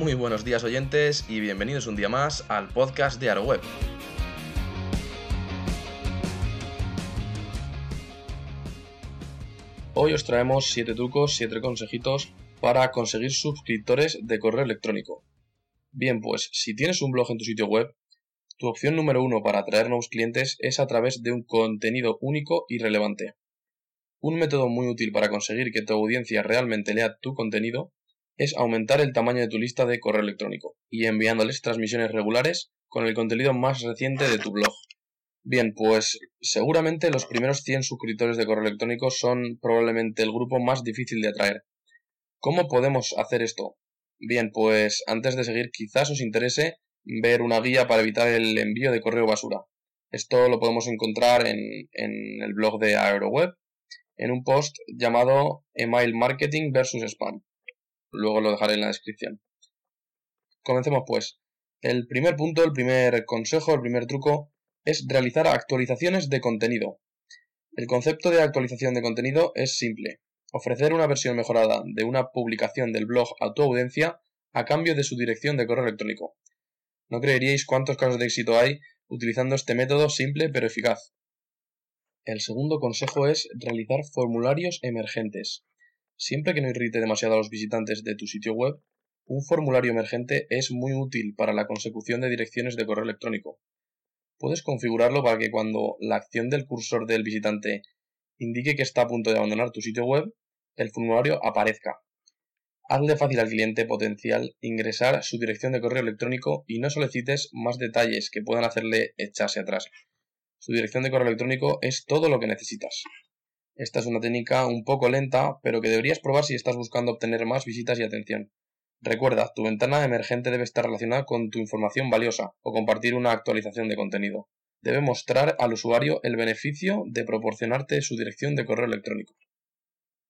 Muy buenos días oyentes y bienvenidos un día más al podcast de AroWeb. Hoy os traemos 7 trucos, 7 consejitos para conseguir suscriptores de correo electrónico. Bien, pues si tienes un blog en tu sitio web, tu opción número uno para atraer nuevos clientes es a través de un contenido único y relevante. Un método muy útil para conseguir que tu audiencia realmente lea tu contenido es aumentar el tamaño de tu lista de correo electrónico y enviándoles transmisiones regulares con el contenido más reciente de tu blog. Bien, pues seguramente los primeros 100 suscriptores de correo electrónico son probablemente el grupo más difícil de atraer. ¿Cómo podemos hacer esto? Bien, pues antes de seguir quizás os interese ver una guía para evitar el envío de correo basura. Esto lo podemos encontrar en, en el blog de AeroWeb en un post llamado Email Marketing versus Spam. Luego lo dejaré en la descripción. Comencemos pues. El primer punto, el primer consejo, el primer truco es realizar actualizaciones de contenido. El concepto de actualización de contenido es simple. Ofrecer una versión mejorada de una publicación del blog a tu audiencia a cambio de su dirección de correo electrónico. No creeríais cuántos casos de éxito hay utilizando este método simple pero eficaz. El segundo consejo es realizar formularios emergentes. Siempre que no irrite demasiado a los visitantes de tu sitio web, un formulario emergente es muy útil para la consecución de direcciones de correo electrónico. Puedes configurarlo para que cuando la acción del cursor del visitante indique que está a punto de abandonar tu sitio web, el formulario aparezca. Hazle fácil al cliente potencial ingresar su dirección de correo electrónico y no solicites más detalles que puedan hacerle echarse atrás. Su dirección de correo electrónico es todo lo que necesitas. Esta es una técnica un poco lenta, pero que deberías probar si estás buscando obtener más visitas y atención. Recuerda, tu ventana emergente debe estar relacionada con tu información valiosa o compartir una actualización de contenido. Debe mostrar al usuario el beneficio de proporcionarte su dirección de correo electrónico.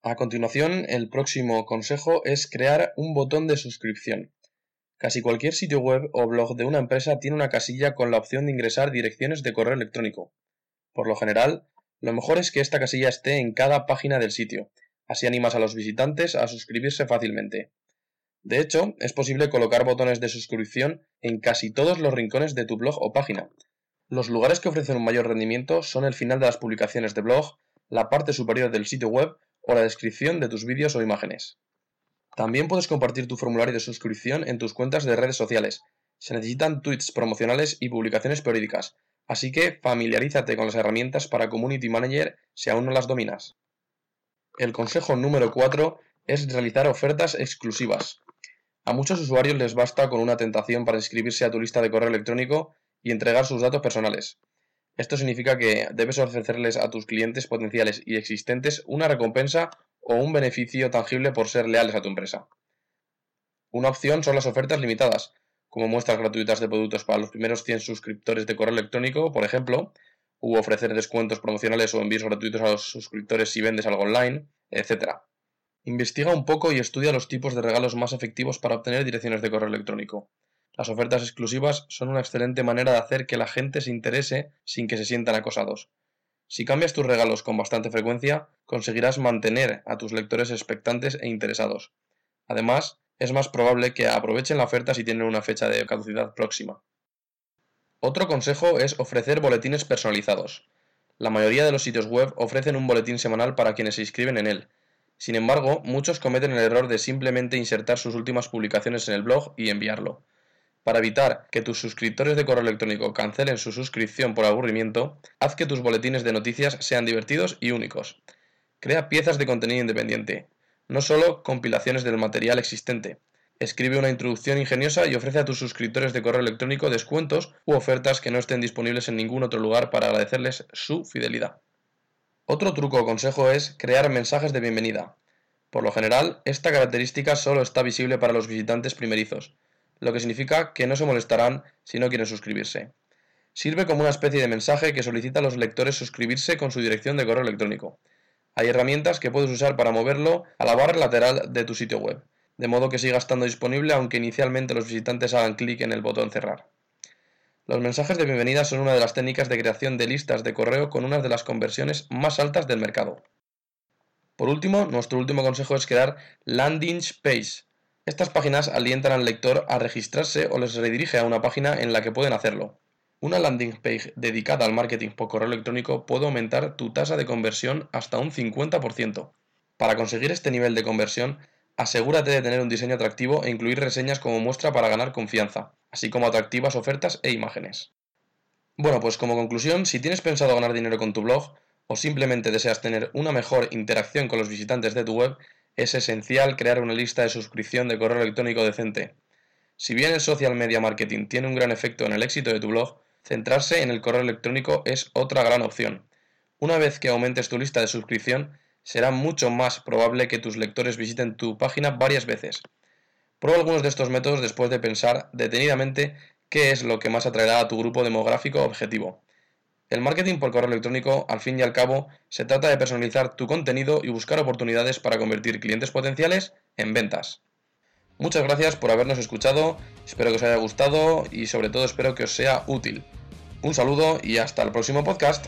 A continuación, el próximo consejo es crear un botón de suscripción. Casi cualquier sitio web o blog de una empresa tiene una casilla con la opción de ingresar direcciones de correo electrónico. Por lo general, lo mejor es que esta casilla esté en cada página del sitio, así animas a los visitantes a suscribirse fácilmente. De hecho, es posible colocar botones de suscripción en casi todos los rincones de tu blog o página. Los lugares que ofrecen un mayor rendimiento son el final de las publicaciones de blog, la parte superior del sitio web o la descripción de tus vídeos o imágenes. También puedes compartir tu formulario de suscripción en tus cuentas de redes sociales. Se necesitan tweets promocionales y publicaciones periódicas, Así que familiarízate con las herramientas para Community Manager si aún no las dominas. El consejo número 4 es realizar ofertas exclusivas. A muchos usuarios les basta con una tentación para inscribirse a tu lista de correo electrónico y entregar sus datos personales. Esto significa que debes ofrecerles a tus clientes potenciales y existentes una recompensa o un beneficio tangible por ser leales a tu empresa. Una opción son las ofertas limitadas, como muestras gratuitas de productos para los primeros 100 suscriptores de correo electrónico, por ejemplo, u ofrecer descuentos promocionales o envíos gratuitos a los suscriptores si vendes algo online, etc. Investiga un poco y estudia los tipos de regalos más efectivos para obtener direcciones de correo electrónico. Las ofertas exclusivas son una excelente manera de hacer que la gente se interese sin que se sientan acosados. Si cambias tus regalos con bastante frecuencia, conseguirás mantener a tus lectores expectantes e interesados. Además, es más probable que aprovechen la oferta si tienen una fecha de caducidad próxima. Otro consejo es ofrecer boletines personalizados. La mayoría de los sitios web ofrecen un boletín semanal para quienes se inscriben en él. Sin embargo, muchos cometen el error de simplemente insertar sus últimas publicaciones en el blog y enviarlo. Para evitar que tus suscriptores de correo electrónico cancelen su suscripción por aburrimiento, haz que tus boletines de noticias sean divertidos y únicos. Crea piezas de contenido independiente, no solo compilaciones del material existente. Escribe una introducción ingeniosa y ofrece a tus suscriptores de correo electrónico descuentos u ofertas que no estén disponibles en ningún otro lugar para agradecerles su fidelidad. Otro truco o consejo es crear mensajes de bienvenida. Por lo general, esta característica solo está visible para los visitantes primerizos, lo que significa que no se molestarán si no quieren suscribirse. Sirve como una especie de mensaje que solicita a los lectores suscribirse con su dirección de correo electrónico. Hay herramientas que puedes usar para moverlo a la barra lateral de tu sitio web, de modo que siga estando disponible aunque inicialmente los visitantes hagan clic en el botón cerrar. Los mensajes de bienvenida son una de las técnicas de creación de listas de correo con una de las conversiones más altas del mercado. Por último, nuestro último consejo es crear landing page. Estas páginas alientan al lector a registrarse o les redirige a una página en la que pueden hacerlo. Una landing page dedicada al marketing por correo electrónico puede aumentar tu tasa de conversión hasta un 50%. Para conseguir este nivel de conversión, asegúrate de tener un diseño atractivo e incluir reseñas como muestra para ganar confianza, así como atractivas ofertas e imágenes. Bueno, pues como conclusión, si tienes pensado ganar dinero con tu blog o simplemente deseas tener una mejor interacción con los visitantes de tu web, es esencial crear una lista de suscripción de correo electrónico decente. Si bien el social media marketing tiene un gran efecto en el éxito de tu blog, Centrarse en el correo electrónico es otra gran opción. Una vez que aumentes tu lista de suscripción, será mucho más probable que tus lectores visiten tu página varias veces. Prueba algunos de estos métodos después de pensar detenidamente qué es lo que más atraerá a tu grupo demográfico objetivo. El marketing por correo electrónico, al fin y al cabo, se trata de personalizar tu contenido y buscar oportunidades para convertir clientes potenciales en ventas. Muchas gracias por habernos escuchado, espero que os haya gustado y sobre todo espero que os sea útil. Un saludo y hasta el próximo podcast.